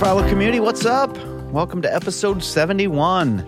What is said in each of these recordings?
Philo community. What's up? Welcome to episode 71.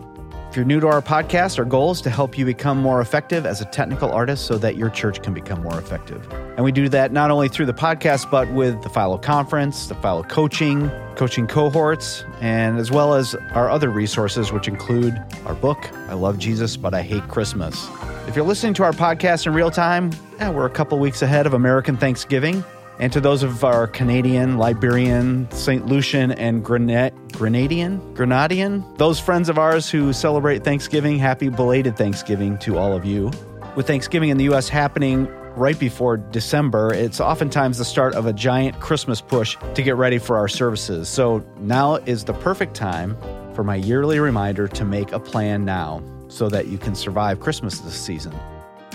If you're new to our podcast, our goal is to help you become more effective as a technical artist so that your church can become more effective. And we do that not only through the podcast, but with the Philo Conference, the Philo Coaching, coaching cohorts, and as well as our other resources, which include our book, I Love Jesus, but I Hate Christmas. If you're listening to our podcast in real time, we're a couple weeks ahead of American Thanksgiving. And to those of our Canadian, Liberian, St. Lucian, and Grenadian, Grenadian, those friends of ours who celebrate Thanksgiving, happy belated Thanksgiving to all of you. With Thanksgiving in the U.S. happening right before December, it's oftentimes the start of a giant Christmas push to get ready for our services. So now is the perfect time for my yearly reminder to make a plan now so that you can survive Christmas this season.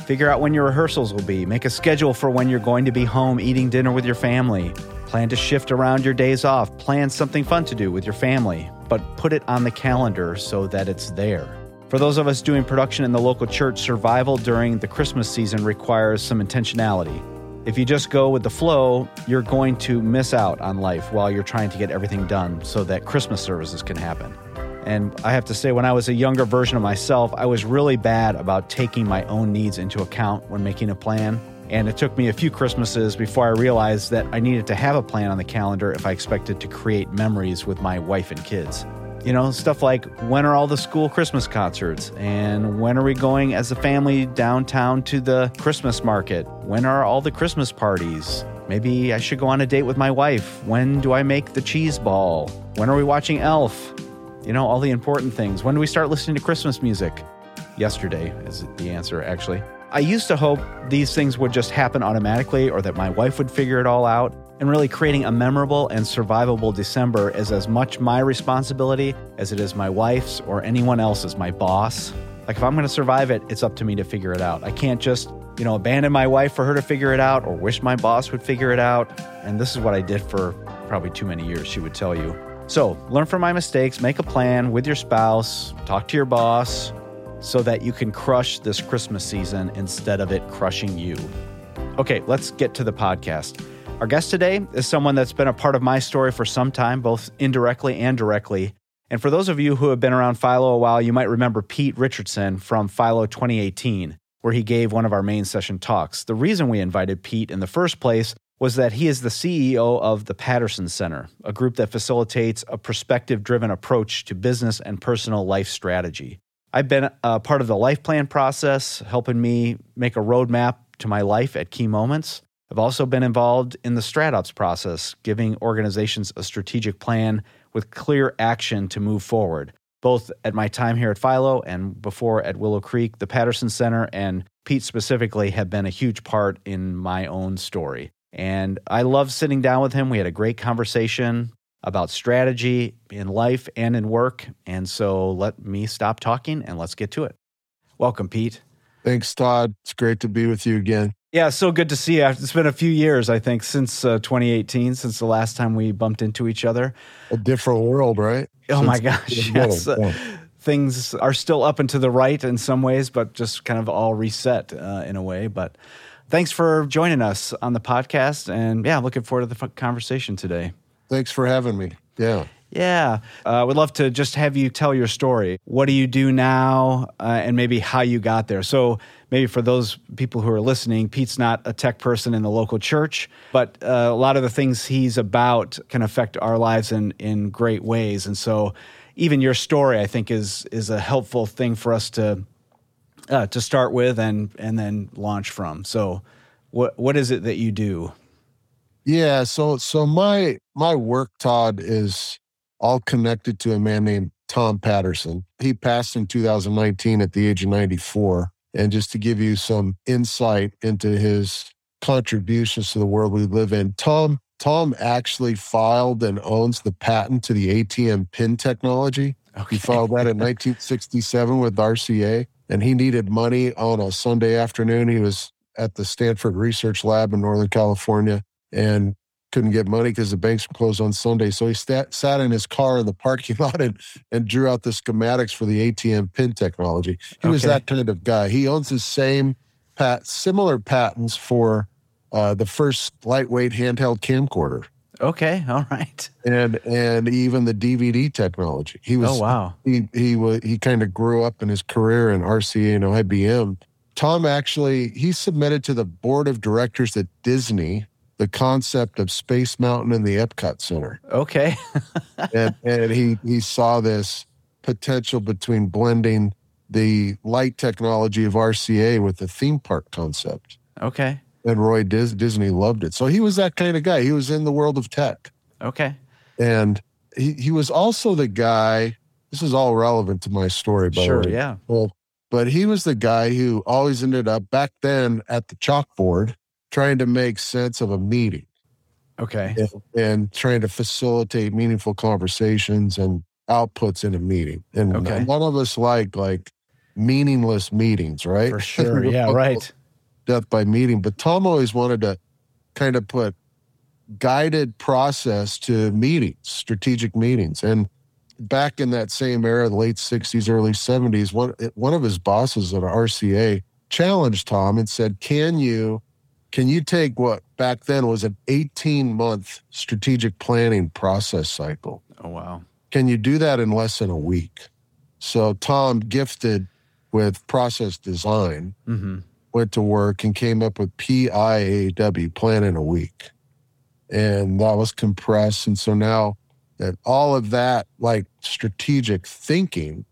Figure out when your rehearsals will be. Make a schedule for when you're going to be home eating dinner with your family. Plan to shift around your days off. Plan something fun to do with your family, but put it on the calendar so that it's there. For those of us doing production in the local church, survival during the Christmas season requires some intentionality. If you just go with the flow, you're going to miss out on life while you're trying to get everything done so that Christmas services can happen. And I have to say, when I was a younger version of myself, I was really bad about taking my own needs into account when making a plan. And it took me a few Christmases before I realized that I needed to have a plan on the calendar if I expected to create memories with my wife and kids. You know, stuff like when are all the school Christmas concerts? And when are we going as a family downtown to the Christmas market? When are all the Christmas parties? Maybe I should go on a date with my wife. When do I make the cheese ball? When are we watching Elf? You know, all the important things. When do we start listening to Christmas music? Yesterday is the answer, actually. I used to hope these things would just happen automatically or that my wife would figure it all out. And really, creating a memorable and survivable December is as much my responsibility as it is my wife's or anyone else's, my boss. Like, if I'm to survive it, it's up to me to figure it out. I can't just, you know, abandon my wife for her to figure it out or wish my boss would figure it out. And this is what I did for probably too many years, she would tell you. So, learn from my mistakes, make a plan with your spouse, talk to your boss so that you can crush this Christmas season instead of it crushing you. Okay, let's get to the podcast. Our guest today is someone that's been a part of my story for some time, both indirectly and directly. And for those of you who have been around Philo a while, you might remember Pete Richardson from Philo 2018, where he gave one of our main session talks. The reason we invited Pete in the first place was that he is the CEO of the Patterson Center, a group that facilitates a perspective driven approach to business and personal life strategy. I've been a part of the life plan process, helping me make a roadmap to my life at key moments. I've also been involved in the StratOps process, giving organizations a strategic plan with clear action to move forward. Both at my time here at Philo and before at Willow Creek, the Patterson Center and Pete specifically have been a huge part in my own story. And I love sitting down with him. We had a great conversation about strategy in life and in work. And so let me stop talking and let's get to it. Welcome, Pete. Thanks, Todd. It's great to be with you again. Yeah, so good to see you. It's been a few years, I think, since uh, 2018, since the last time we bumped into each other. A different world, right? Oh since my gosh, yes. Uh, things are still up and to the right in some ways, but just kind of all reset uh, in a way. But thanks for joining us on the podcast. And yeah, looking forward to the conversation today. Thanks for having me. Yeah. Yeah. I uh, would love to just have you tell your story. What do you do now uh, and maybe how you got there? So, maybe for those people who are listening, Pete's not a tech person in the local church, but uh, a lot of the things he's about can affect our lives in, in great ways. And so, even your story, I think, is, is a helpful thing for us to uh, to start with and and then launch from. So, what what is it that you do? Yeah, so so my my work, Todd, is all connected to a man named Tom Patterson. He passed in 2019 at the age of 94. And just to give you some insight into his contributions to the world we live in, Tom Tom actually filed and owns the patent to the ATM pin technology. Okay. He filed that in 1967 with RCA and he needed money on a Sunday afternoon. He was at the Stanford Research Lab in Northern California and couldn't get money because the banks were closed on Sunday. So he sat, sat in his car in the parking lot and, and drew out the schematics for the ATM pin technology. He okay. was that kind of guy. He owns the same pat, similar patents for uh, the first lightweight handheld camcorder. Okay, all right. and and even the DVD technology. He was Oh wow. he he was he kind of grew up in his career in RCA and IBM. Tom actually he submitted to the board of directors at Disney the concept of Space Mountain and the Epcot Center, Okay. and and he he saw this potential between blending the light technology of RCA with the theme park concept. okay. And Roy Dis- Disney loved it. So he was that kind of guy. He was in the world of tech. Okay. And he, he was also the guy, this is all relevant to my story, by Sure. the way. Yeah. Well, but he was the guy who always ended up back then at the chalkboard trying to make sense of a meeting Okay. and, and trying to facilitate meaningful conversations and outputs in a meeting. And Okay. none of us like like meaningless meetings, right? For sure. Yeah. Right. Death by meeting. But Tom always wanted to kind of put guided process to meetings, strategic meetings. And back in that same era, the late 60s, early 70s, one, one of his bosses at RCA challenged Tom and said, Can you can you take what back then was an 18 month strategic planning process cycle? Oh wow. Can you do that in less than a week? So Tom gifted with process design Mm-hmm. Went to work and came up with PIAW, plan in a week. And that was compressed. And so now that all of that like strategic thinking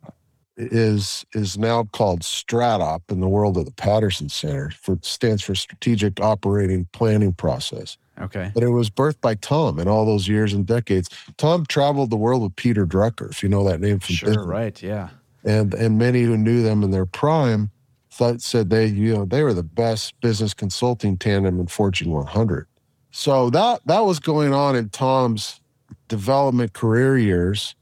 is is now called STRATOP in the world of the Patterson Center for stands for strategic operating planning process. Okay. But it was birthed by Tom in all those years and decades. Tom traveled the world with Peter Drucker, if you know that name from Sure. Disney Right. Yeah. and and many who knew them in their prime thought said they you know they were the best business consulting tandem in Fortune 100. So that that was going on in Tom's development career years,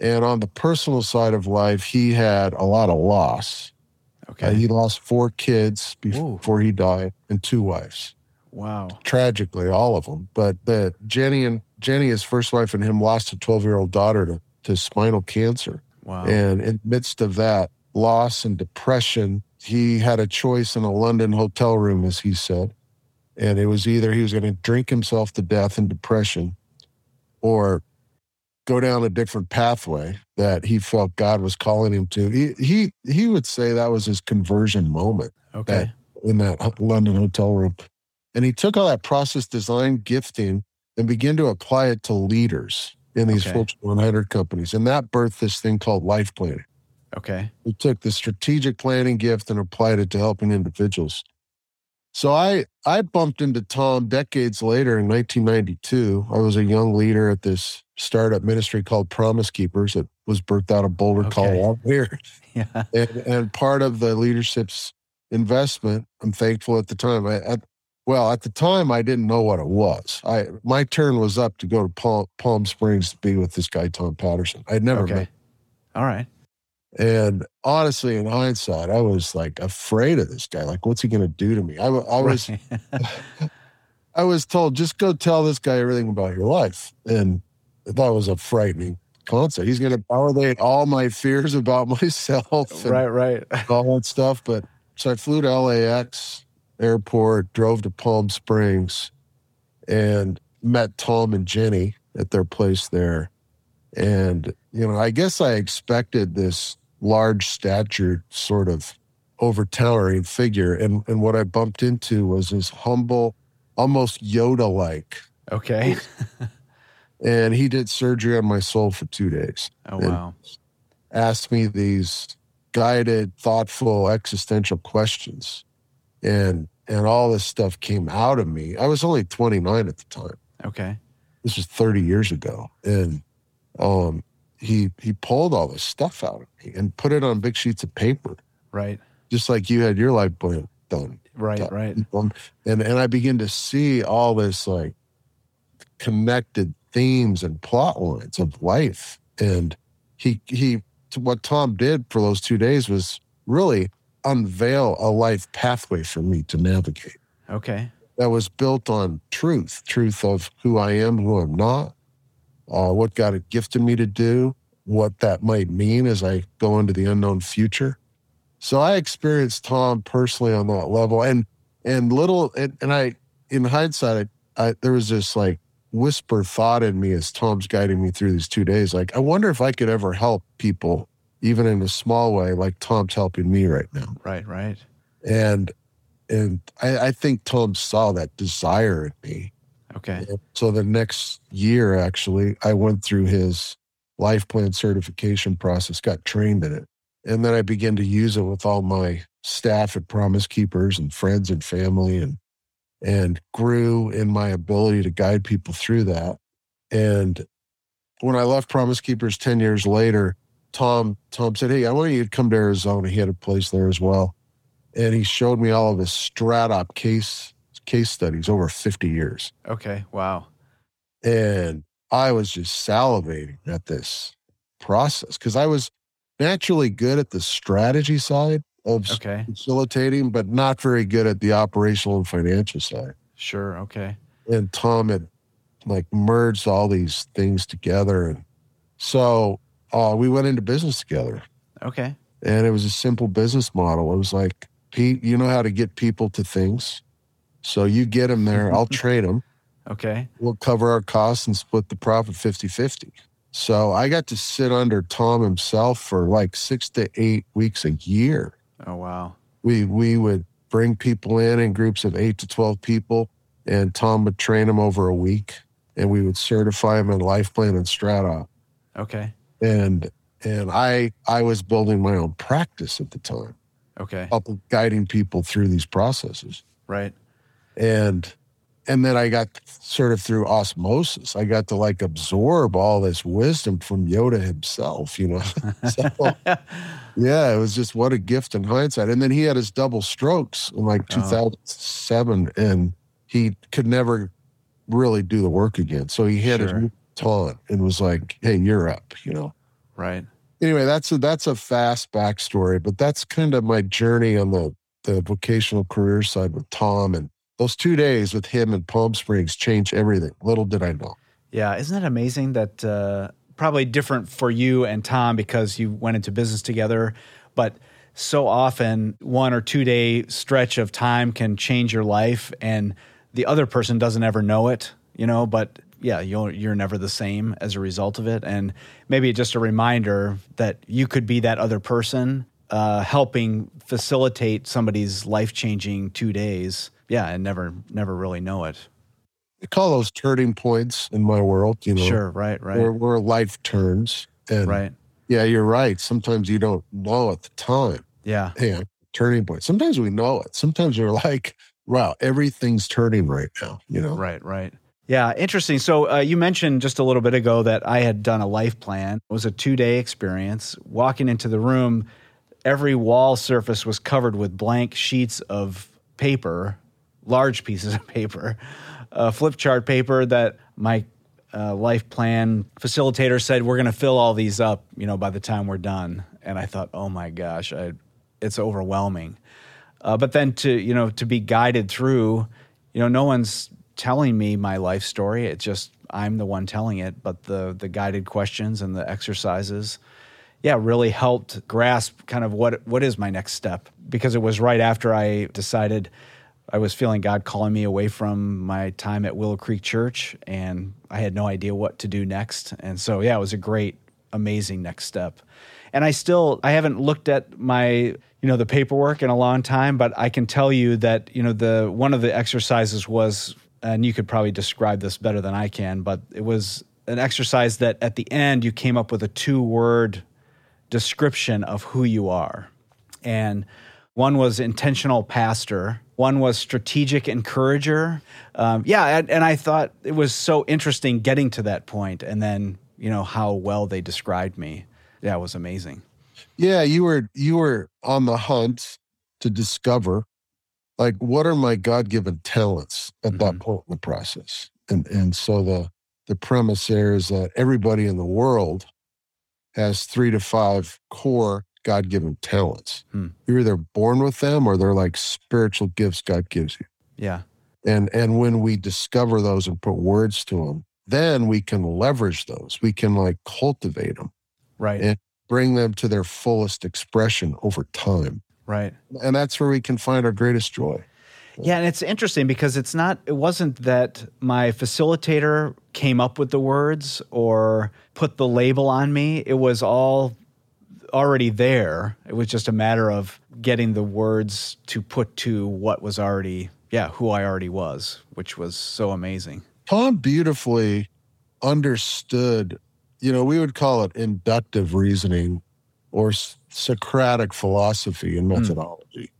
and on the personal side of life, he had a lot of loss. Uh, Okay. he lost four kids Ooh. before he died and two wives. wow. Tragically, all of them. But the Jenny and Jenny, his first wife, and him lost a 12 year old daughter to, to spinal cancer. Wow. And in the midst of that loss and depression, he had a choice in a London hotel room, as he said. And it was either he was going to drink himself to death in depression or go down a different pathway that he felt God was calling him to. He he he would say that was his conversion moment okay. in that London hotel room. And he took all that process design gifting and began to apply it to leaders in these Okay. Fortune 100 companies. And that birthed this thing called life planning. Okay. He took the strategic planning gift and applied it to helping individuals. So I I bumped into Tom decades later in 1992. I was a young leader at this startup ministry called Promise Keepers that was birthed out of Boulder, Okay. Colorado. Here, Yeah. and, and part of the leadership's investment, I'm thankful at the time. I, at, well, at the time, I didn't know what it was. I my turn was up to go to Palm, Palm Springs to be with this guy Tom Patterson. I'd never met Okay. All right. And honestly, in hindsight, I was like afraid of this guy. Like, what's he going to do to me? I, I was, I was told, just go tell this guy everything about your life, and that was a frightening concept. He's going to validate all my fears about myself and right. Right. all that stuff. But so I flew to LAX airport, drove to Palm Springs, and met Tom and Jenny at their place there. And, you know, I guess I expected this large statured sort of overtowering figure. And, and what I bumped into was this humble, almost Yoda like. Okay. And he did surgery on my soul for two days. Oh wow. asked me these guided, thoughtful, existential questions. And and all this stuff came out of me. I was only 29 at the time. Okay. This was 30 years ago. And um he he pulled all this stuff out of me and put it on big sheets of paper, Right. just like you had your life plan done. Right. Yeah. Right. Um, and and I begin to see all this like connected themes and plot lines of life. And he he what Tom did for those two days was really unveil a life pathway for me to navigate Okay. that was built on truth, truth of who I am, who I'm not, uh, what God had gifted me to do, what that might mean as I go into the unknown future. So I experienced Tom personally on that level, and and little, and, and I, in hindsight, I, I there was this like whisper thought in me as Tom's guiding me through these two days. Like, I wonder if I could ever help people, even in a small way, like Tom's helping me right now. Right, right. And and I, I think Tom saw that desire in me. Okay. So the next year, actually, I went through his life plan certification process, got trained in it. And then I began to use it with all my staff at Promise Keepers and friends and family and and grew in my ability to guide people through that. And when I left Promise Keepers 10 years later, Tom Tom said, Hey, I want you to come to Arizona. He had a place there as well. And he showed me all of his Stratop case case studies over 50 years. Okay. Wow. And I was just salivating at this process because I was naturally good at the strategy side of Okay. facilitating, but not very good at the operational and financial side. Sure. Okay. And Tom had like merged all these things together. And so uh, we went into business together. Okay. And it was a simple business model. It was like, Pete, you know how to get people to things. So you get them there, I'll train them. Okay. We'll cover our costs and split the profit 50 50. So I got to sit under Tom himself for like six to eight weeks a year. Oh, wow. We, we would bring people in in groups of eight to 12 people, and Tom would train them over a week, and we would certify them in Life Plan and Stratop. Okay. And and I I was building my own practice at the time, Okay. helping guiding people through these processes. Right. And and then I got sort of through osmosis. I got to like absorb all this wisdom from Yoda himself, you know. so, yeah, it was just what a gift in hindsight. And then he had his double strokes in like Oh. 2007, and he could never really do the work again. So he had Sure. his taunt and was like, "Hey, you're up," you know. Right. Anyway, that's a that's a fast backstory, but that's kind of my journey on the the vocational career side with Tom and those two days with him in Palm Springs changed everything. Little did I know. Yeah, isn't that amazing that uh, probably different for you and Tom because you went into business together, but so often one or two day stretch of time can change your life, and the other person doesn't ever know it, you know. But yeah, you're you're never the same as a result of it, and maybe just a reminder that you could be that other person, uh, helping facilitate somebody's life changing two days. Yeah, and never never really know it. I call those turning points in my world, you know. Sure, right, right, Where, where life turns. And right. yeah, you're right. Sometimes you don't know at the time. Yeah. I'm turning point. Sometimes we know it. Sometimes you're like, wow, everything's turning right now, you know. Right, right. Yeah, interesting. So uh, you mentioned just a little bit ago that I had done a life plan. It was a two day experience. Walking into the room, every wall surface was covered with blank sheets of paper, large pieces of paper, uh, flip chart paper that my uh, life plan facilitator said we're going to fill all these up, you know, by the time we're done. And I thought, oh my gosh, I, it's overwhelming. Uh, but then to you know to be guided through, you know, no one's telling me my life story. It's just I'm the one telling it. But the the guided questions and the exercises, yeah, really helped grasp kind of what what is my next step because it was right after I decided I was feeling God calling me away from my time at Willow Creek Church, and I had no idea what to do next. And so, yeah, it was a great, amazing next step. And I still, I haven't looked at my, you know, the paperwork in a long time, but I can tell you that, you know, the one of the exercises was, and you could probably describe this better than I can, but it was an exercise that at the end you came up with a two-word description of who you are. And one was intentional pastor, one was strategic encourager. Um, yeah, and, and I thought it was so interesting getting to that point, and then you know how well they described me. Yeah, it was amazing. Yeah, you were you were on the hunt to discover like what are my God-given talents at that Mhm. point in the process. And and so the the premise there is that everybody in the world has 3 to 5 core God-given talents. Hmm. You're either born with them or they're like spiritual gifts God gives you. Yeah, And and when we discover those and put words to them, then we can leverage those. We can like cultivate them, right, And- bring them to their fullest expression over time right. and that's where we can find our greatest joy. Yeah, and it's interesting because it's not, it wasn't that my facilitator came up with the words or put the label on me. It was all already there. It was just a matter of getting the words to put to what was already, yeah, who I already was, which was so amazing. Tom beautifully understood, you know, we would call it inductive reasoning or Socratic philosophy and hmm. methodology. Mm.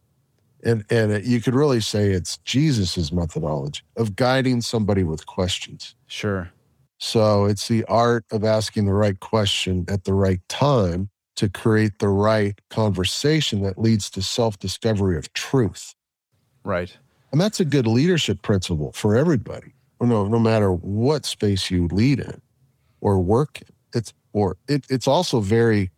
And, and it, you could really say it's Jesus's methodology of guiding somebody with questions. Sure. So it's the art of asking the right question at the right time to create the right conversation that leads to self discovery of truth. Right. And that's a good leadership principle for everybody. No, no matter what space you lead in or work in. It's or it, it's also very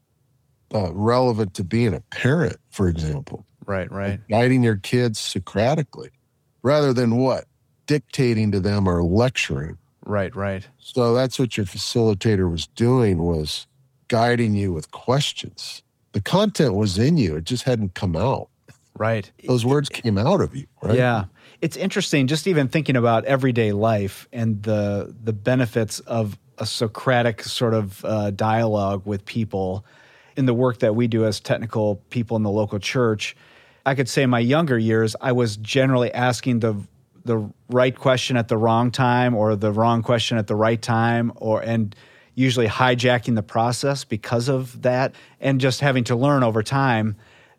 uh, relevant to being a parent, for example. Right, right. Guiding your kids Socratically rather than what? Dictating to them or lecturing. Right, right. So that's what your facilitator was doing was guiding you with questions. The content was in you, it just hadn't come out. Right. Those words came out of you, right? Yeah. It's interesting just even thinking about everyday life and the the benefits of a Socratic sort of uh, dialogue with people in the work that we do as technical people in the local church. I could say in my younger years, I was generally asking the the right question at the wrong time or the wrong question at the right time or and usually hijacking the process because of that and just having to learn over time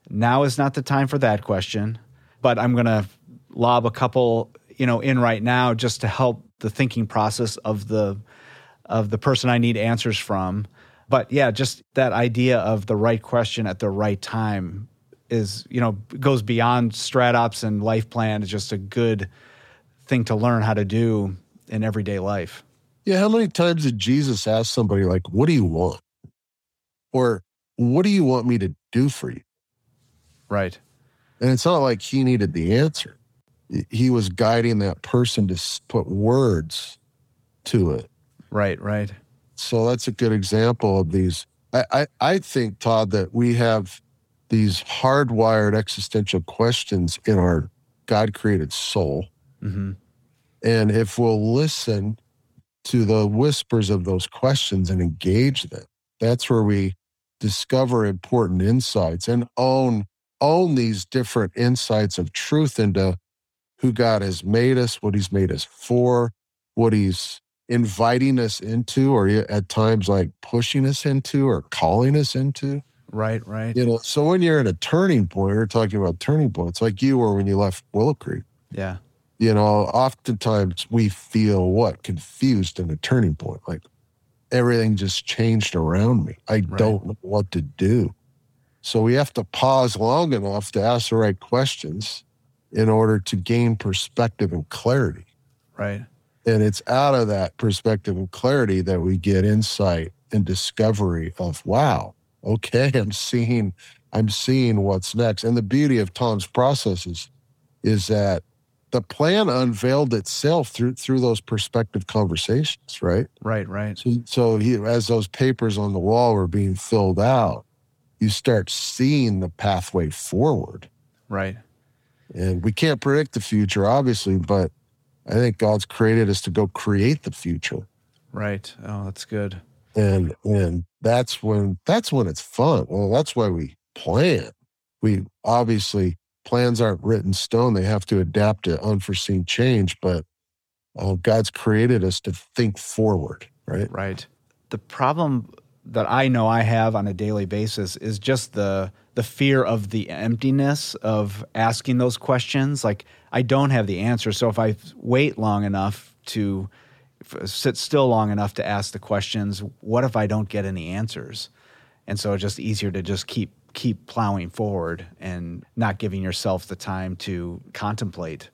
now is not the time for that question but i'm going to lob a couple you know in right now just to help the thinking process of the of the person i need answers from. But yeah just that idea of the right question at the right time is you know goes beyond stratops and life plan is just a good thing to learn how to do in everyday life yeah, how many times did Jesus ask somebody, like, what do you want? Or what do you want me to do for you? Right. And it's not like he needed the answer. He was guiding that person to put words to it. Right, right. So that's a good example of these. I, I, I think, Todd, that we have these hardwired existential questions in our God created soul. Mm-hmm. And if we'll listen to the whispers of those questions and engage them. That's where we discover important insights and own own these different insights of truth into who God has made us, what he's made us for, what he's inviting us into or at times like pushing us into or calling us into. Right, right. You know, so when you're at a turning point, we're talking about turning points like you were when you left Willow Creek. Yeah you know, oftentimes we feel what? Confused in a turning point. Like everything just changed around me. I right. don't know what to do. So we have to pause long enough to ask the right questions in order to gain perspective and clarity. Right. And it's out of that perspective and clarity that we get insight and discovery of wow, okay, I'm seeing I'm seeing what's next. And the beauty of Tom's processes is that the plan unveiled itself through through those perspective conversations, right? Right, right. So, so he, as those papers on the wall were being filled out, you start seeing the pathway forward. Right. And we can't predict the future, obviously, but I think God's created us to go create the future. Right. Oh, that's good. And and that's when that's when it's fun. Well, that's why we plan. We obviously plans aren't written stone. They have to adapt to unforeseen change. But uh, God's created us to think forward, right? Right. The problem that I know I have on a daily basis is just the the fear of the emptiness of asking those questions. Like I don't have the answer, so if I wait long enough to sit still long enough to ask the questions, what if I don't get any answers? And so it's just easier to just keep keep plowing forward and not giving yourself the time to contemplate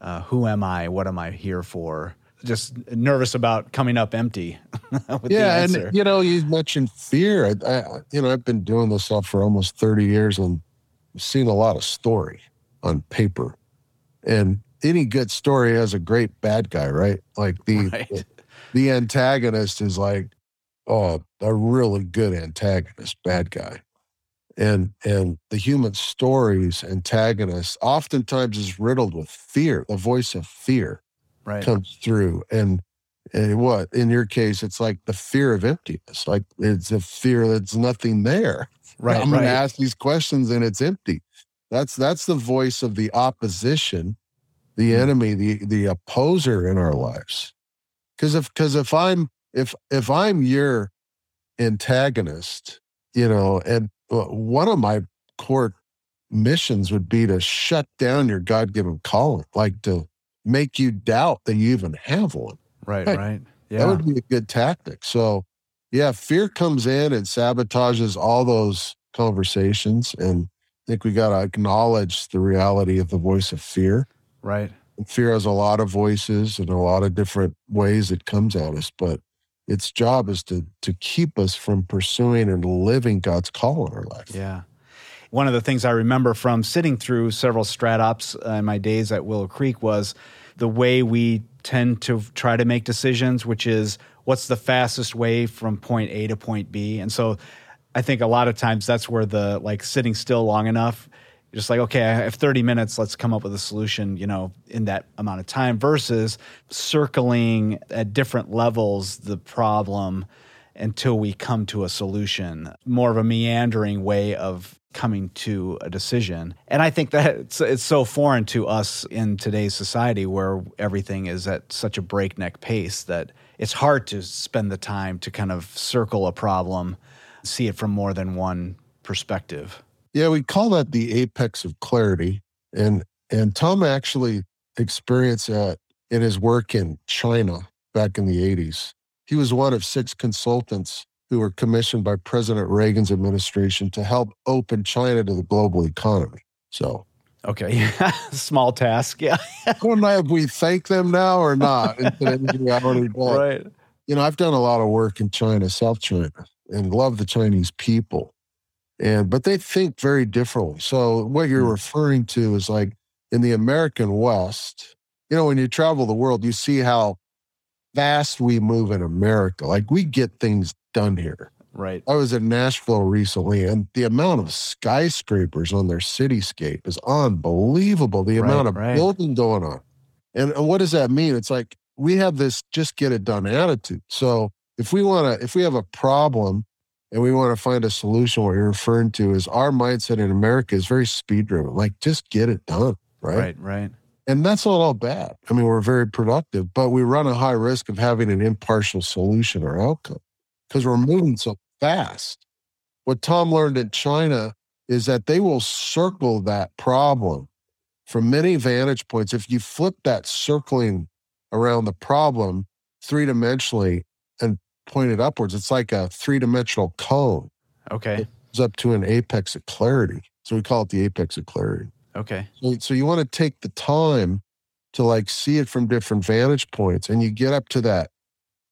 uh, who am I? What am I here for? Just nervous about coming up empty. yeah, and you know, you mentioned fear. I, I, you know, I've been doing this stuff for almost thirty years, and seen a lot of story on paper. And any good story has a great bad guy, right? Like the right. the, the antagonist is like, oh, a really good antagonist, bad guy And and the human stories antagonist oftentimes is riddled with fear. The voice of fear Right. comes through. And and what in your case, it's like the fear of emptiness. Like it's a fear that's nothing there. Right. I'm going to ask these questions and it's empty. That's that's the voice of the opposition, the enemy, the the opposer in our lives. Because if because if I'm if if I'm your antagonist, you know, and uh, one of my core missions would be to shut down your God-given calling, like to make you doubt that you even have one. Right. Hey, Right. Yeah. That would be a good tactic. So, yeah, fear comes in and sabotages all those conversations. And I think we got to acknowledge the reality of the voice of fear. Right. And fear has a lot of voices and a lot of different ways it comes at us, but its job is to to keep us from pursuing and living God's call in our life. Yeah. One of the things I remember from sitting through several strat ops uh, in my days at Willow Creek was the way we tend to try to make decisions, which is what's the fastest way from point A to point B. And so I think a lot of times that's where the like sitting still long enough, just like, okay, I have 30 minutes, let's come up with a solution, you know, in that amount of time versus circling at different levels the problem until we come to a solution, more of a meandering way of coming to a decision. And I think that it's, it's so foreign to us in today's society where everything is at such a breakneck pace that it's hard to spend the time to kind of circle a problem, see it from more than one perspective. Yeah, we call that the apex of clarity. And and Tom actually experienced that in his work in China back in the 80s. He was one of six consultants who were commissioned by President Reagan's administration to help open China to the global economy. So Okay, small task, yeah, I don't know if we thank them now or not in today's reality, but right, you know, I've done a lot of work in China, South China, and love the Chinese people. And but they think very differently. So what you're Hmm. referring to is like in the American West, you know, when you travel the world, you see how fast we move in America. Like we get things done here. right, I was in Nashville recently, and the amount of skyscrapers on their cityscape is unbelievable. The Right, amount of right. building going on. And, and what does that mean? It's like we have this just get it done attitude. So if we want to, if we have a problem and we want to find a solution, what you're referring to is our mindset in America is very speed driven. Like just get it done. Right. right, right, And that's not all bad. I mean, we're very productive, but we run a high risk of having an impartial solution or outcome because we're moving so fast. What Tom learned in China is that they will circle that problem from many vantage points. If you flip that circling around the problem three dimensionally and point it upwards, it's like a three dimensional cone. okay, It's up to an apex of clarity. So we call it the apex of clarity. okay, So, so you want to take the time to like see it from different vantage points and you get up to that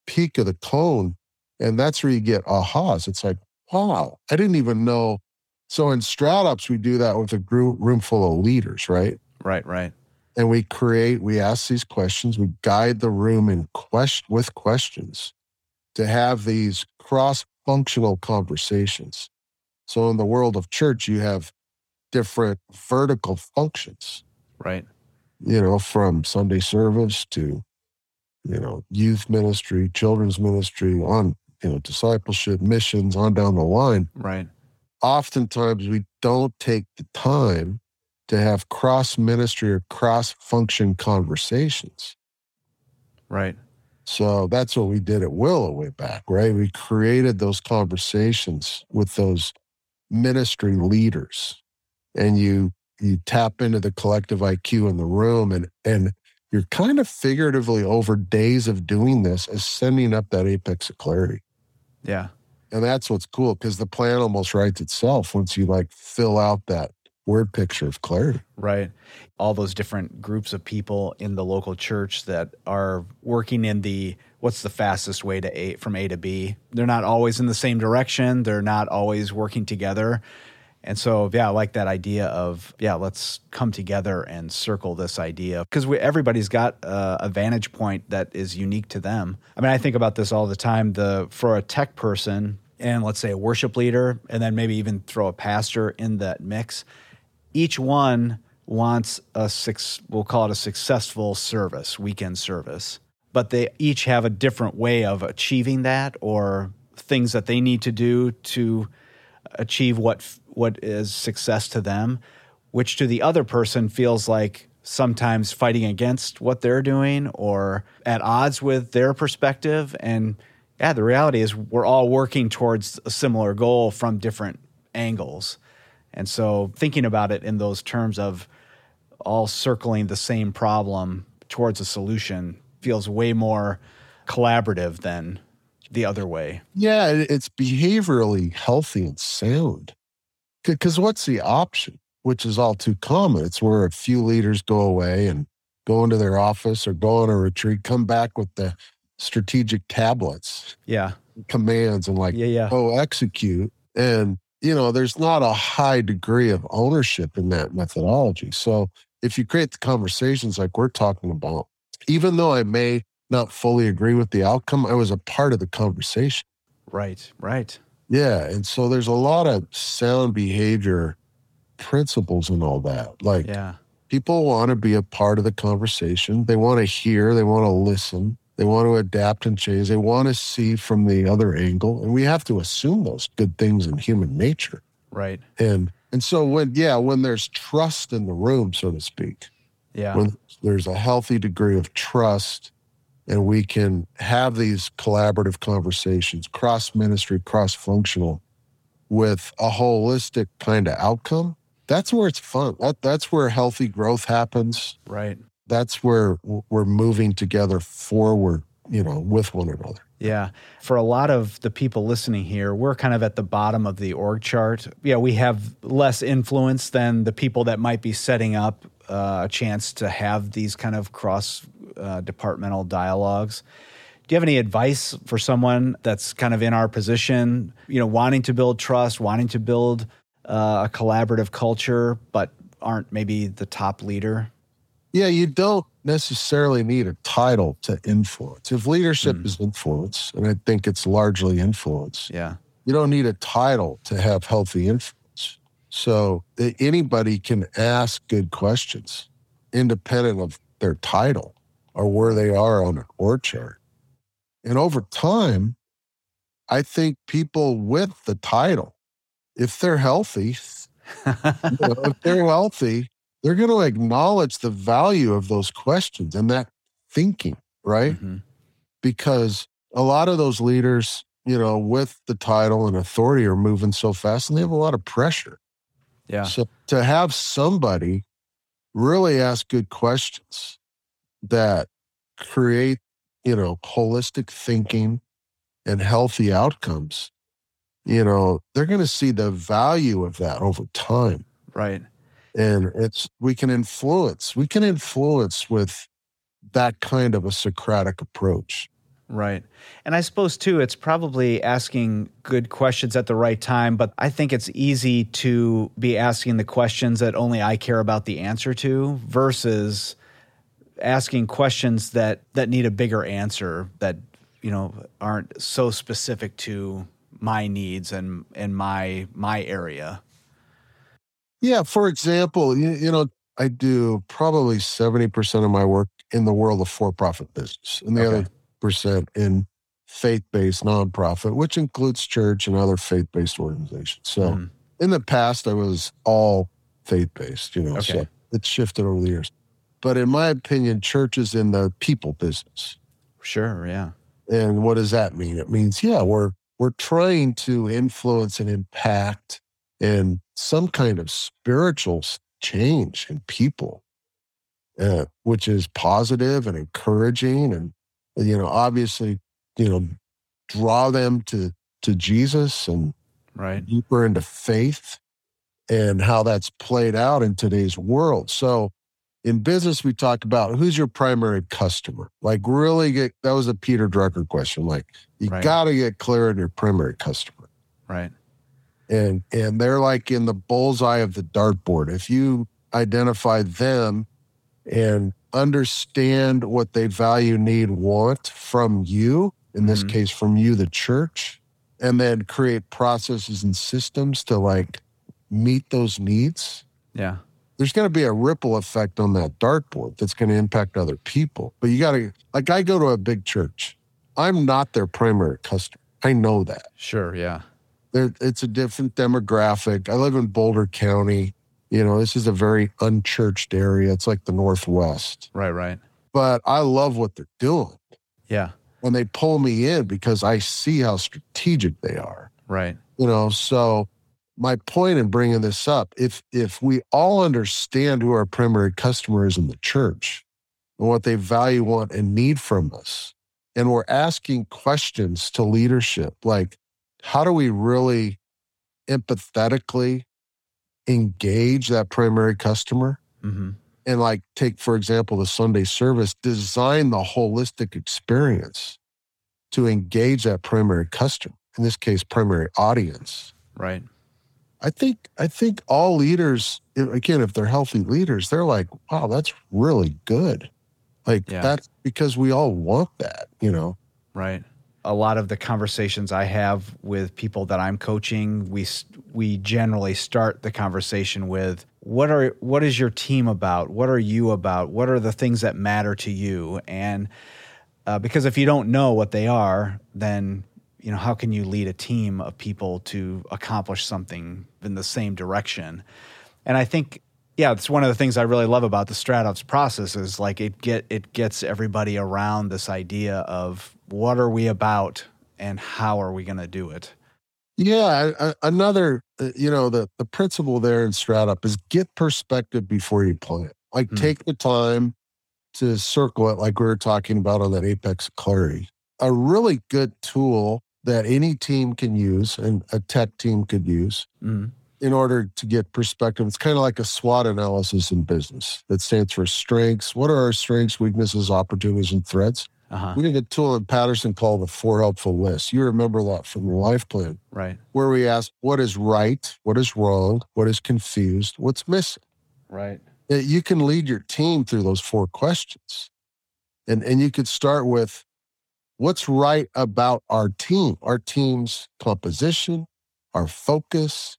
peak of the cone and that's where you get ahas. It's like, wow, I didn't even know. So in StratOps, we do that with a group, room full of leaders, right? right, right, And we create, we ask these questions, we guide the room in quest- with questions to have these cross-functional conversations. So in the world of church, you have different vertical functions right, you know, from Sunday service to, you know, youth ministry, children's ministry, on, you know, discipleship, missions, on down the line. right, Oftentimes we don't take the time to have cross ministry or cross function conversations. right, So that's what we did at Willow way back, right? We created those conversations with those ministry leaders and you you tap into the collective IQ in the room and and you're kind of figuratively over days of doing this ascending up that apex of clarity. yeah, And that's what's cool because the plan almost writes itself once you like fill out that word picture of clarity. right. All those different groups of people in the local church that are working in the what's the fastest way to A from A to B. They're not always in the same direction. They're not always working together. And so, yeah, I like that idea of, yeah, let's come together and circle this idea because everybody's got uh, a vantage point that is unique to them. I mean, I think about this all the time. The for a tech person, and let's say a worship leader, and then maybe even throw a pastor in that mix, each one wants a six, we'll call it a successful service, weekend service, but they each have a different way of achieving that or things that they need to do to achieve what what is success to them, which to the other person feels like sometimes fighting against what they're doing or at odds with their perspective and yeah, the reality is we're all working towards a similar goal from different angles. And so thinking about it in those terms of all circling the same problem towards a solution feels way more collaborative than the other way. Yeah, it's behaviorally healthy and sound. Because what's the option? Which is all too common. It's where a few leaders go away and go into their office or go on a retreat, come back with the strategic tablets, yeah, commands, and like, yeah, yeah, oh, execute. And you know, there's not a high degree of ownership in that methodology. So if you create the conversations like we're talking about, even though I may not fully agree with the outcome, I was a part of the conversation. Right, right. Yeah. And so there's a lot of sound behavior principles and all that. Like, yeah. people want to be a part of the conversation. They want to hear, they want to listen, they want to adapt and change, they want to see from the other angle. And we have to assume those good things in human nature. Right. And and so when yeah, when there's trust in the room, so to speak, yeah, when there's a healthy degree of trust and we can have these collaborative conversations, cross ministry, cross functional, with a holistic kind of outcome, that's where it's fun. That, that's where healthy growth happens. Right. That's where we're moving together forward, you know, with one another. Yeah. For a lot of the people listening here, we're kind of at the bottom of the org chart. Yeah, we have less influence than the people that might be setting up uh, a chance to have these kind of cross uh, departmental dialogues. Do you have any advice for someone that's kind of in our position, you know, wanting to build trust, wanting to build uh, a collaborative culture, but aren't maybe the top leader? Yeah, you don't necessarily need a title to influence. If leadership mm. is influence, and I think it's largely influence, yeah, you don't need a title to have healthy influence. So anybody can ask good questions, independent of their title or where they are on an org chart. And over time, I think people with the title, if they're healthy, you know, if they're healthy, they're going to acknowledge the value of those questions and that thinking, right? Mm-hmm. Because a lot of those leaders, you know, with the title and authority are moving so fast and they have a lot of pressure. Yeah. So to have somebody really ask good questions that create, you know, holistic thinking and healthy outcomes, you know, they're going to see the value of that over time. Right. And it's, we can influence, we can influence with that kind of a Socratic approach. Right. And I suppose, too, it's probably asking good questions at the right time, but I think it's easy to be asking the questions that only I care about the answer to versus asking questions that that need a bigger answer that you know aren't so specific to my needs and and my my area yeah for example you, you know i do probably 70% of my work in the world of for-profit business and the okay. other percent in faith-based nonprofit which includes church and other faith-based organizations so mm. in the past i was all faith-based you know okay. so it shifted over the years but in my opinion, church is in the people business. Sure, yeah. And what does that mean? It means, yeah, we're we're trying to influence and impact in some kind of spiritual change in people, uh, which is positive and encouraging, and you know, obviously, you know, draw them to to Jesus and right deeper into faith and how that's played out in today's world. So in business, we talk about who's your primary customer. Like, really get that was a Peter Drucker question. Like, you right. got to get clear on your primary customer. Right. And and they're like in the bullseye of the dartboard. If you identify them and understand what they value, need, want from you, in this mm-hmm. case, from you, the church, and then create processes and systems to like meet those needs, Yeah. there's going to be a ripple effect on that dartboard that's going to impact other people. But you got to, like, I go to a big church. I'm not their primary customer. I know that. Sure. Yeah. There, it's a different demographic. I live in Boulder County. You know, this is a very unchurched area. It's like the Northwest. Right. Right. But I love what they're doing. Yeah. When they pull me in because I see how strategic they are. Right. You know, so my point in bringing this up, if if we all understand who our primary customer is in the church and what they value, want, and need from us, and we're asking questions to leadership like, how do we really empathetically engage that primary customer? hmm And like take, for example, the Sunday service, design the holistic experience to engage that primary customer, in this case, primary audience. Right. I think I think all leaders, again, if they're healthy leaders, they're like, wow, that's really good. Like Yeah. that's because we all want that, you know. Right. A lot of the conversations I have with people that I'm coaching, we we generally start the conversation with what are what is your team about? What are you about? What are the things that matter to you? And uh, because if you don't know what they are, then you know how can you lead a team of people to accomplish something in the same direction? And I think yeah, it's one of the things I really love about the StratOps process is like it get it gets everybody around this idea of what are we about and how are we going to do it. Yeah, a- a- another, uh, you know, the the principle there in StratOp is get perspective before you plan. Like Hmm. take the time to circle it, like we were talking about on that Apex Clarity. A really good tool that any team can use and a tech team could use Mm, in order to get perspective. It's kind of like a SWOT analysis in business that stands for strengths. What are our strengths, weaknesses, opportunities, and threats? Uh-huh. We have a tool in Paterson called the four helpful lists. You remember a lot from the life plan Right. where we ask what is right, what is wrong, what is confused, what's missing. Right. You can lead your team through those four questions. And and you could start with what's right about our team, our team's composition, our focus,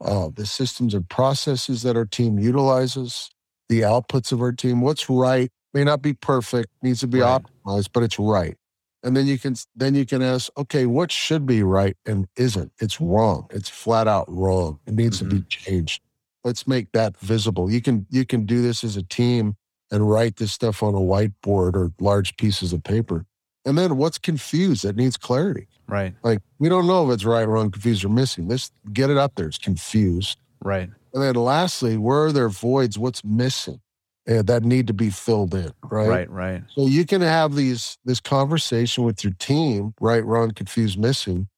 uh, the systems and processes that our team utilizes, the outputs of our team. What's right may not be perfect, needs to be Right. optimized, but it's right. And then you can then you can ask, okay, what should be right and isn't? It's wrong. It's flat out wrong. It needs to be mm-hmm. changed. Let's make that visible. You can you can do this as a team and write this stuff on a whiteboard or large pieces of paper. And then what's confused that needs clarity? Right. Like we don't know if it's right, wrong, confused, or missing. Let's get it up there. It's confused. Right. And then lastly, where are there voids? What's missing? And that need to be filled in, right? Right. Right. So you can have these this conversation with your team, right, wrong, confused, missing,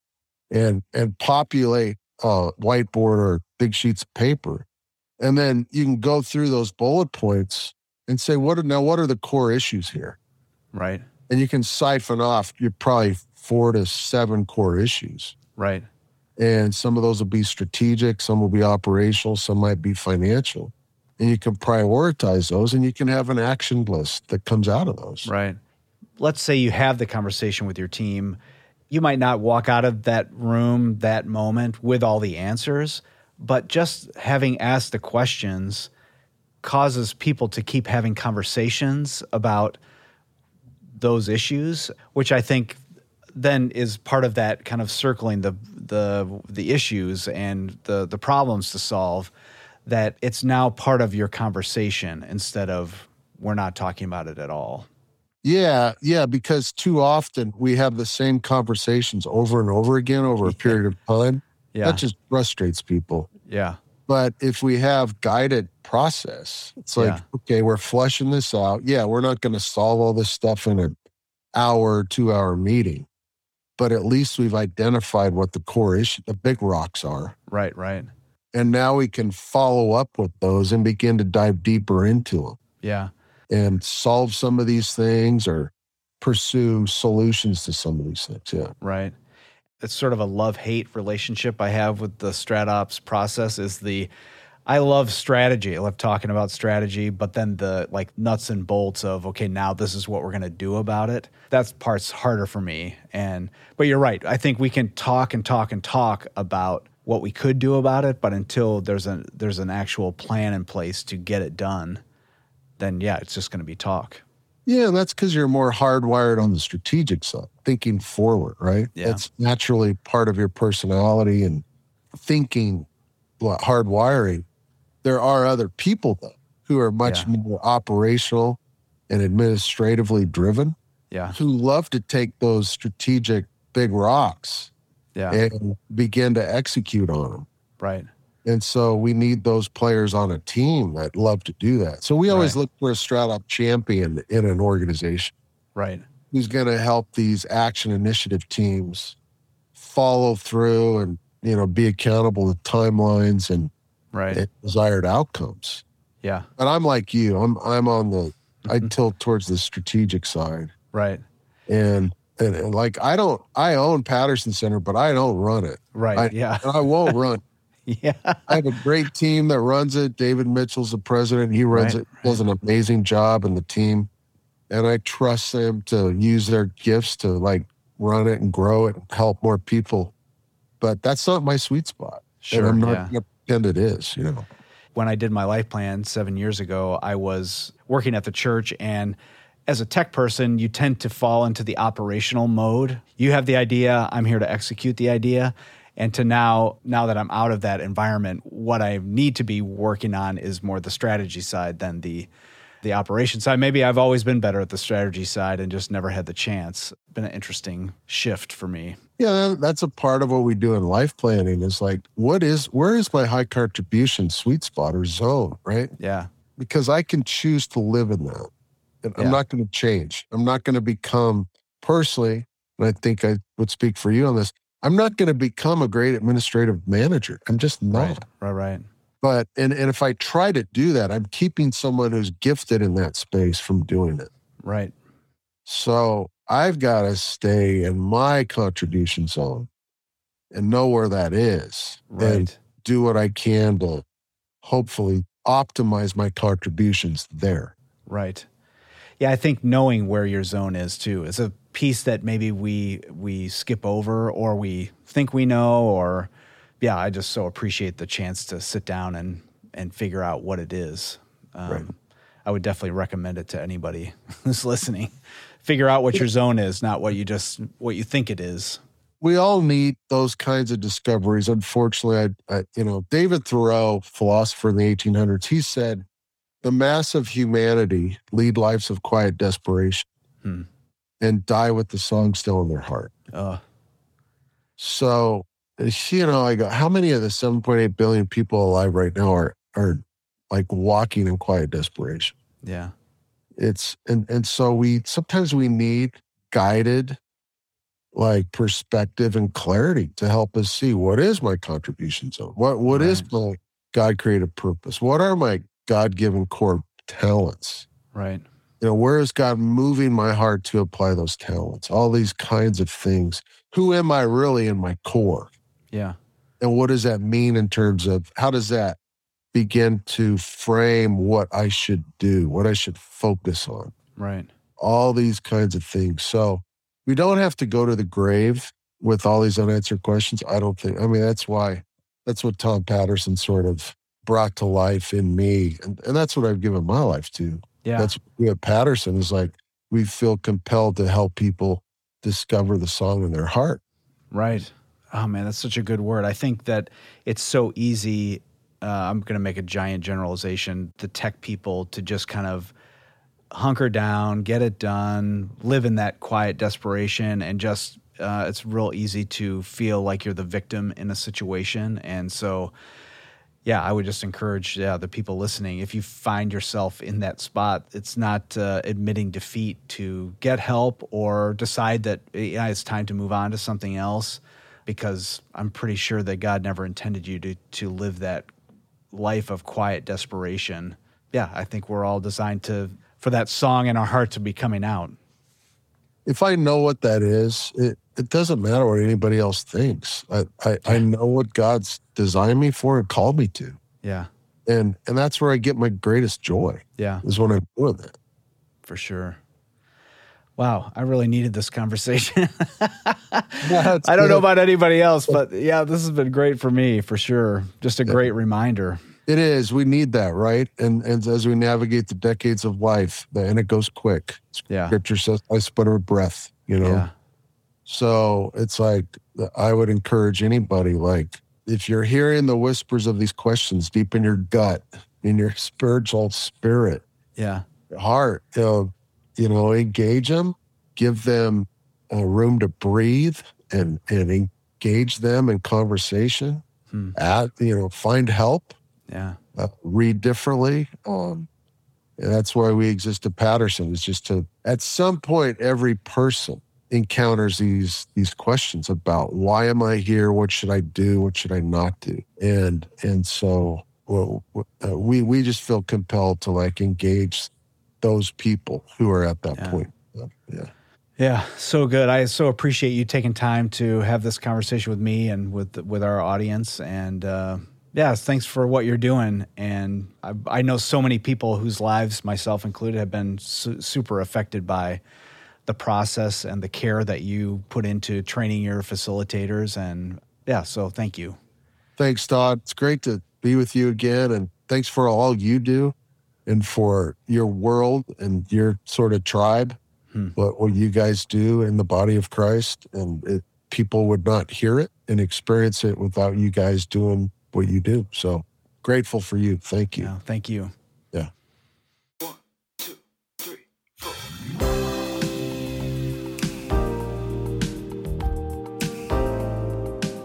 and and populate a whiteboard or big sheets of paper. And then you can go through those bullet points and say, what are now what are the core issues here? Right. And you can siphon off you're probably four to seven core issues. Right. And some of those will be strategic, some will be operational, some might be financial. And you can prioritize those and you can have an action list that comes out of those. Right. Let's say you have the conversation with your team. You might not walk out of that room that moment with all the answers, but just having asked the questions causes people to keep having conversations about those issues, which I think then is part of that kind of circling the the the issues and the the problems to solve that it's now part of your conversation instead of we're not talking about it at all. Yeah, yeah, because too often we have the same conversations over and over again over a period of time. Yeah. That just frustrates people. yeah. But if we have guided process, it's like, Yeah. okay, we're fleshing this out. Yeah, we're not going to solve all this stuff in an hour, two hour meeting, but at least we've identified what the core issue, the big rocks are. Right, right. And now we can follow up with those and begin to dive deeper into them Yeah. and solve some of these things or pursue solutions to some of these things. Yeah. Right. It's sort of a love hate relationship I have with the StratOps process is the I love strategy. I love talking about strategy, but then the like nuts and bolts of okay, now this is what we're going to do about it. That part's harder for me. And but you're right. I think we can talk and talk and talk about what we could do about it, but until there's a there's an actual plan in place to get it done, then yeah, it's just going to be talk. Yeah, that's because you're more hardwired on the strategic side, thinking forward, right? Yeah. That's naturally part of your personality and thinking, hardwiring. There are other people though who are much Yeah. more operational and administratively driven Yeah. who love to take those strategic big rocks Yeah. and begin to execute on them. right. And so we need those players on a team that love to do that. So we always Right. look for a StratOp champion in an organization Right. who's going to help these action initiative teams follow through and you know be accountable to timelines and, Right. and desired outcomes. yeah. But I'm like you. I'm I'm on the I tilt towards the strategic side. Right. And, and and like I don't I own Paterson Center, but I don't run it. Right. I- yeah. And I won't run. Yeah. I have a great team that runs it. David Mitchell's the president. He runs Right, it, does an amazing job and the team. And I trust them to use their gifts to like run it and grow it and help more people. But that's not my sweet spot. Sure. and I'm not yeah. pretend it is, you know. when I did my life plan seven years ago, I was working at the church. And as a tech person, you tend to fall into the operational mode. You have the idea, I'm here to execute the idea. And to now, now that I'm out of that environment, what I need to be working on is more the strategy side than the the operation side. Maybe I've always been better at the strategy side and just never had the chance. Been an interesting shift for me. Yeah, that's a part of what we do in life planning is like, what is, where is my high contribution sweet spot or zone, right? Yeah. because I can choose to live in that. And Yeah. I'm not going to change. I'm not going to become personally, and I think I would speak for you on this. I'm not going to become a great administrative manager. I'm just not. Right. Right. Right. But and and if I try to do that, I'm keeping someone who's gifted in that space from doing it. Right. So I've got to stay in my contribution zone and know where that is and Right. do what I can to hopefully optimize my contributions there. Right. Yeah, I think knowing where your zone is too is a piece that maybe we we skip over or we think we know or yeah, I just so appreciate the chance to sit down and and figure out what it is. Um, Right. I would definitely recommend it to anybody who's listening. Figure out what your zone is, not what you just what you think it is. we all need those kinds of discoveries. Unfortunately, I, I you know, David Thoreau, philosopher in the 1800s, he said, "The mass of humanity lead lives of quiet desperation, Hmm. and die with the song still in their heart." Uh, So, you know, I go, how many of the 7.8 billion people alive right now are are like walking in quiet desperation? yeah. it's and and so we sometimes we need guided like perspective and clarity to help us see what is my contribution zone what what is Right. my god created purpose what are my god-given core talents Right. you know where is god moving my heart to apply those talents all these kinds of things who am i really in my core Yeah. and what does that mean in terms of how does that begin to frame what i should do what i should focus on Right. all these kinds of things. So we don't have to go to the grave with all these unanswered questions. I don't think. I mean, that's why that's what Tom Paterson sort of brought to life in me, and, and that's what I've given my life to. Yeah. That's what we at Paterson is like. We feel compelled to help people discover the song in their heart. Right. Oh man, that's such a good word. I think that it's so easy. Uh, I'm going to make a giant generalization. The tech people to just kind of hunker down, get it done, live in that quiet desperation, and just uh, it's real easy to feel like you're the victim in a situation. And so, yeah, I would just encourage yeah, the people listening if you find yourself in that spot, it's not uh, admitting defeat to get help or decide that yeah, it's time to move on to something else because I'm pretty sure that God never intended you to to live that life of quiet desperation. Yeah, I think we're all designed to for that song in our heart to be coming out. If I know what that is, it, it doesn't matter what anybody else thinks. I, I, I know what God's designed me for and called me to. Yeah. And and that's where I get my greatest joy. Yeah. Is when I'm doing that. For sure. Wow, I really needed this conversation. Yeah, I don't know about anybody else, but yeah, this has been great for me for sure. Just a great reminder. It is. We need that, right? And and as we navigate the decades of life, and it goes quick. Yeah. Scripture says, "I sputter breath." You know. Yeah. So it's like I would encourage anybody, like if you're hearing the whispers of these questions deep in your gut, in your spiritual spirit, Yeah. heart, you know, you know engage them, give them uh, room to breathe, and and engage them in conversation. Hmm. At you know, find help Yeah. uh, read differently. Um, that's why we exist at Paterson. Is just to at some point every person encounters these these questions about why am I here? What should I do? What should I not do? And and so well, uh, we we just feel compelled to like engage those people who are at that Yeah. point. Yeah. Yeah, so good. I so appreciate you taking time to have this conversation with me and with with our audience. And uh, yeah, thanks for what you're doing. And I, I know so many people whose lives, myself included, have been su- super affected by the process and the care that you put into training your facilitators. And yeah, so thank you. Thanks, Todd. It's great to be with you again. And thanks for all you do and for your world and your sort of tribe, Hmm. what, what you guys do in the body of Christ. And it, people would not hear it and experience it without you guys doing what you do. So grateful for you. Thank you. Yeah, thank you.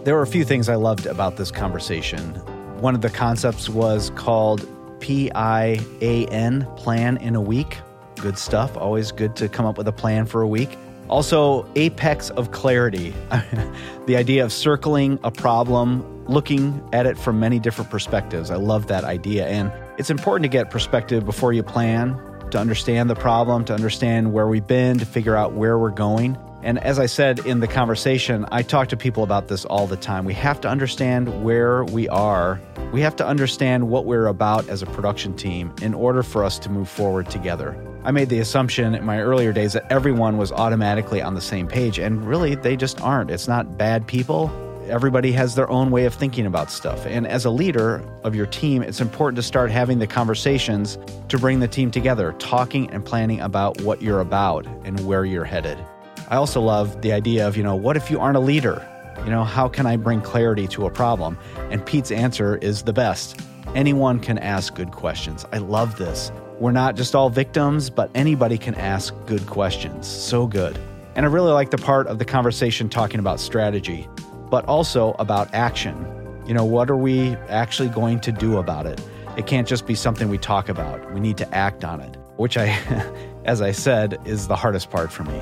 There were a few things I loved about this conversation. One of the concepts was called P I A N, plan in a week. Good stuff. Always good to come up with a plan for a week. Also, apex of clarity. the idea of circling a problem, looking at it from many different perspectives. I love that idea. And it's important to get perspective before you plan, to understand the problem, to understand where we've been, to figure out where we're going. And as I said in the conversation, I talk to people about this all the time. We have to understand where we are. We have to understand what we're about as a production team in order for us to move forward together. I made the assumption in my earlier days that everyone was automatically on the same page, and really, they just aren't. It's not bad people. Everybody has their own way of thinking about stuff. And as a leader of your team, it's important to start having the conversations to bring the team together, talking and planning about what you're about and where you're headed. I also love the idea of, you know, what if you aren't a leader? You know, how can I bring clarity to a problem? And Pete's answer is the best. Anyone can ask good questions. I love this. We're not just all victims, but anybody can ask good questions. So good. And I really like the part of the conversation talking about strategy, but also about action. You know, what are we actually going to do about it? It can't just be something we talk about. We need to act on it, which I, as I said, is the hardest part for me.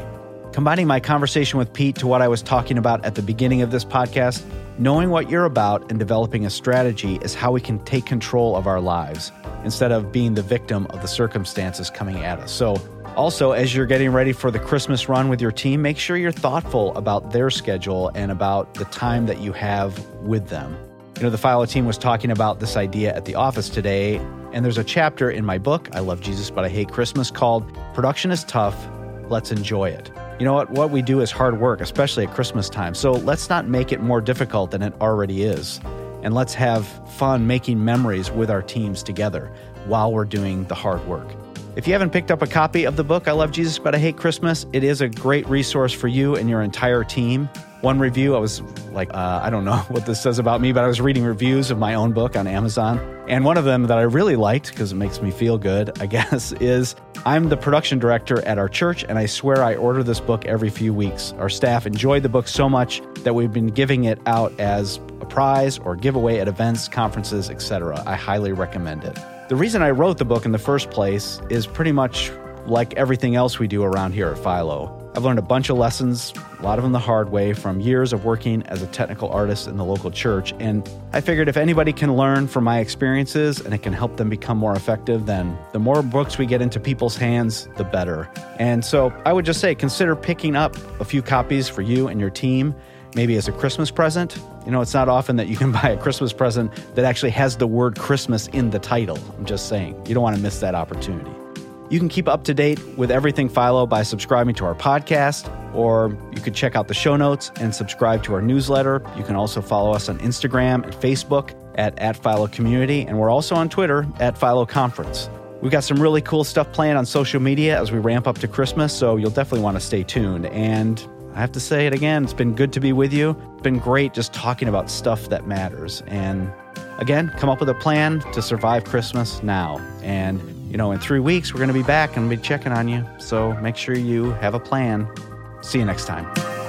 Combining my conversation with Pete to what I was talking about at the beginning of this podcast, knowing what you're about and developing a strategy is how we can take control of our lives instead of being the victim of the circumstances coming at us. So, also, as you're getting ready for the Christmas run with your team, make sure you're thoughtful about their schedule and about the time that you have with them. You know, the Philo team was talking about this idea at the office today, and there's a chapter in my book, I Love Jesus, but I Hate Christmas, called Production is Tough, Let's Enjoy It. You know what? What we do is hard work, especially at Christmas time. So let's not make it more difficult than it already is. And let's have fun making memories with our teams together while we're doing the hard work. If you haven't picked up a copy of the book, I Love Jesus, but I Hate Christmas, it is a great resource for you and your entire team. One review, I was like, uh, I don't know what this says about me, but I was reading reviews of my own book on Amazon. And one of them that I really liked, because it makes me feel good, I guess, is I'm the production director at our church, and I swear I order this book every few weeks. Our staff enjoyed the book so much that we've been giving it out as a prize or giveaway at events, conferences, etc. I highly recommend it. The reason I wrote the book in the first place is pretty much like everything else we do around here at Philo. I've learned a bunch of lessons, a lot of them the hard way, from years of working as a technical artist in the local church. And I figured if anybody can learn from my experiences and it can help them become more effective, then the more books we get into people's hands, the better. And so I would just say consider picking up a few copies for you and your team, maybe as a Christmas present. You know, it's not often that you can buy a Christmas present that actually has the word Christmas in the title. I'm just saying, you don't want to miss that opportunity. You can keep up to date with everything Philo by subscribing to our podcast, or you could check out the show notes and subscribe to our newsletter. You can also follow us on Instagram and Facebook at, at Philo Community, and we're also on Twitter at Philo Conference. We've got some really cool stuff planned on social media as we ramp up to Christmas, so you'll definitely want to stay tuned. And I have to say it again, it's been good to be with you. It's been great just talking about stuff that matters. And again, come up with a plan to survive Christmas now. And you know, in three weeks, we're going to be back and be checking on you. So make sure you have a plan. See you next time.